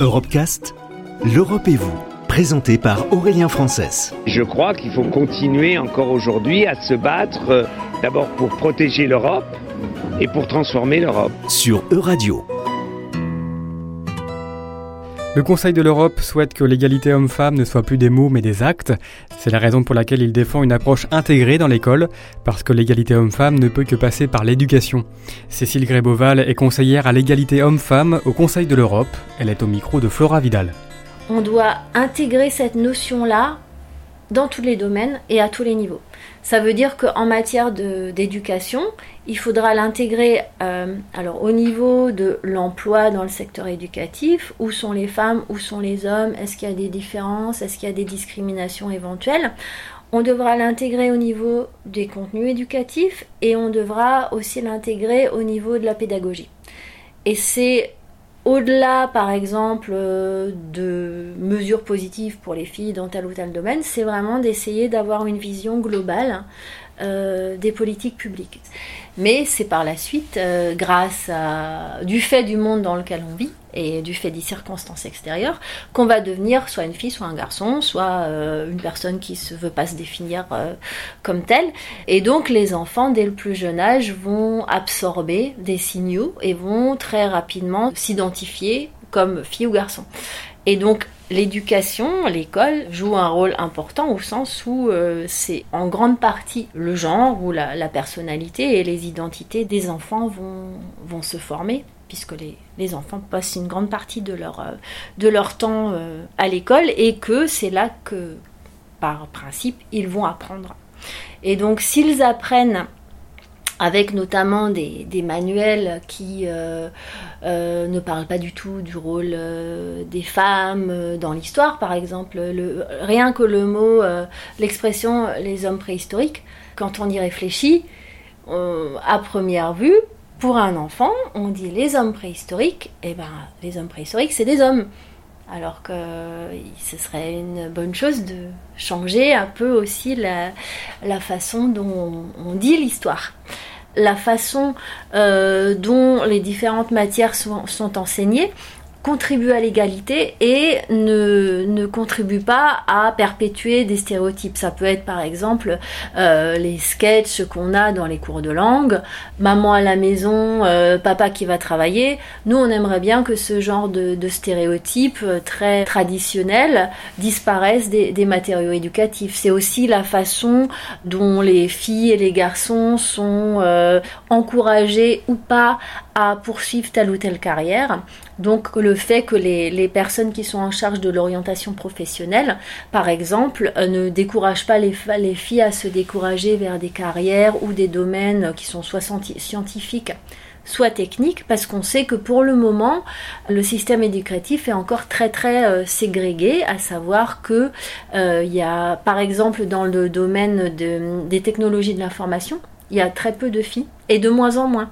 Europecast, l'Europe et vous, présenté par Aurélien Frances. Je crois qu'il faut continuer encore aujourd'hui à se battre euh, d'abord pour protéger l'Europe et pour transformer l'Europe. Sur Euradio. Le Conseil de l'Europe souhaite que l'égalité homme-femme ne soit plus des mots mais des actes. C'est la raison pour laquelle il défend une approche intégrée dans l'école, parce que l'égalité homme-femme ne peut que passer par l'éducation. Cécile Gréboval est conseillère à l'égalité homme-femme au Conseil de l'Europe. Elle est au micro de Flora Vidal. On doit intégrer cette notion-là dans tous les domaines et à tous les niveaux. Ça veut dire qu'en matière d'éducation, il faudra l'intégrer euh, alors au niveau de l'emploi dans le secteur éducatif, où sont les femmes, où sont les hommes, est-ce qu'il y a des différences, est-ce qu'il y a des discriminations éventuelles? On devra l'intégrer au niveau des contenus éducatifs et on devra aussi l'intégrer au niveau de la pédagogie. Et c'est au-delà, par exemple, euh, de mesures positives pour les filles dans tel ou tel domaine, c'est vraiment d'essayer d'avoir une vision globale euh, des politiques publiques. Mais c'est par la suite, euh, grâce à, du fait du monde dans lequel on vit et du fait des circonstances extérieures, qu'on va devenir soit une fille, soit un garçon, soit euh, une personne qui ne veut pas se définir comme telle. Et donc les enfants, dès le plus jeune âge, vont absorber des signaux et vont très rapidement s'identifier comme fille ou garçon. Et donc l'éducation, l'école joue un rôle important au sens où euh, c'est en grande partie le genre ou la, personnalité et les identités des enfants vont, se former puisque les, enfants passent une grande partie de leur, euh, de leur temps euh, à l'école et que c'est là que, par principe, ils vont apprendre. Et donc s'ils apprennent avec notamment des, manuels qui euh, euh, ne parlent pas du tout du rôle euh, des femmes dans l'histoire, par exemple. rien que le mot, l'expression les hommes préhistoriques, quand on y réfléchit, à première vue, pour un enfant, on dit les hommes préhistoriques, et eh ben les hommes préhistoriques, c'est des hommes. Alors que ce serait une bonne chose de changer un peu aussi la, façon dont on dit l'histoire la façon euh, dont les différentes matières sont enseignées contribue à l'égalité et ne, ne, contribue pas à perpétuer des stéréotypes. Ça peut être par exemple euh, les sketchs qu'on a dans les cours de langue, maman à la maison, euh, papa qui va travailler. Nous, on aimerait bien que ce genre de, de stéréotypes euh, très traditionnels disparaissent des, des matériaux éducatifs. C'est aussi la façon dont les filles et les garçons sont encouragés ou pas à poursuivre telle ou telle carrière. Donc le fait que les, personnes qui sont en charge de l'orientation professionnelle, par exemple, euh, ne découragent pas les, les, filles à se décourager vers des carrières ou des domaines qui sont soit scientifiques, soit techniques, parce qu'on sait que pour le moment, le système éducatif est encore très très euh, ségrégué, à savoir que euh, y a, par exemple, dans le domaine des technologies de l'information, il y a très peu de filles et de moins en moins.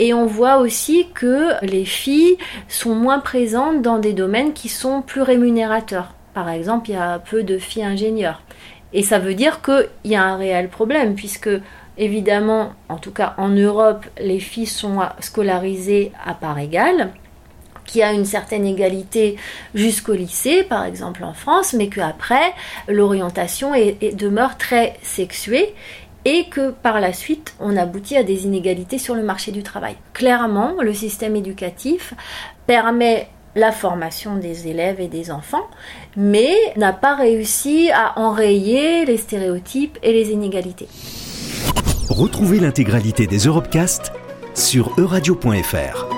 Et on voit aussi que les filles sont moins présentes dans des domaines qui sont plus rémunérateurs. Par exemple, il y a peu de filles ingénieurs. Et ça veut dire qu'il y a un réel problème, puisque évidemment, en tout cas en Europe, les filles sont scolarisées à part égale qu'il y a une certaine égalité jusqu'au lycée, par exemple en France, mais qu'après, l'orientation demeure très sexuée et que par la suite, on aboutit à des inégalités sur le marché du travail. Clairement, le système éducatif permet la formation des élèves et des enfants, mais n'a pas réussi à enrayer les stéréotypes et les inégalités. Retrouvez l'intégralité des Europecast sur euradio.fr.